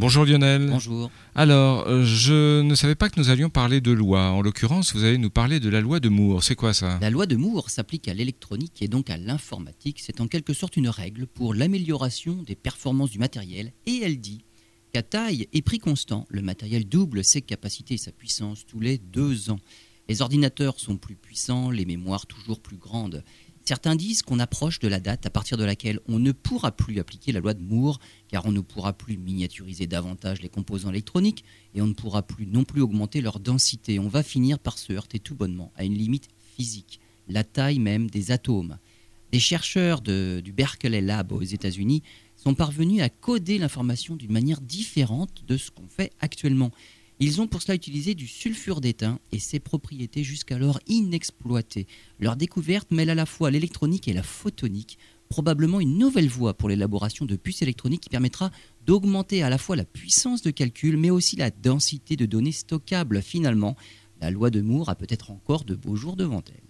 Bonjour Lionel. Bonjour. Alors, euh, je ne savais pas que nous allions parler de loi. En l'occurrence, vous allez nous parler de la loi de Moore. C'est quoi ça? La loi de Moore s'applique à l'électronique et donc à l'informatique. C'est en quelque sorte une règle pour l'amélioration des performances du matériel et elle dit qu'à taille et prix constant, le matériel double ses capacités et sa puissance tous les deux ans. Les ordinateurs sont plus puissants, les mémoires toujours plus grandes. Certains disent qu'on approche de la date à partir de laquelle on ne pourra plus appliquer la loi de Moore, car on ne pourra plus miniaturiser davantage les composants électroniques et on ne pourra plus non plus augmenter leur densité. On va finir par se heurter tout bonnement à une limite physique, la taille même des atomes. Des chercheurs du Berkeley Lab aux États-Unis sont parvenus à coder l'information d'une manière différente de ce qu'on fait actuellement. Ils ont pour cela utilisé du sulfure d'étain et ses propriétés jusqu'alors inexploitées. Leur découverte mêle à la fois l'électronique et la photonique, probablement une nouvelle voie pour l'élaboration de puces électroniques qui permettra d'augmenter à la fois la puissance de calcul mais aussi la densité de données stockables. Finalement, la loi de Moore a peut-être encore de beaux jours devant elle.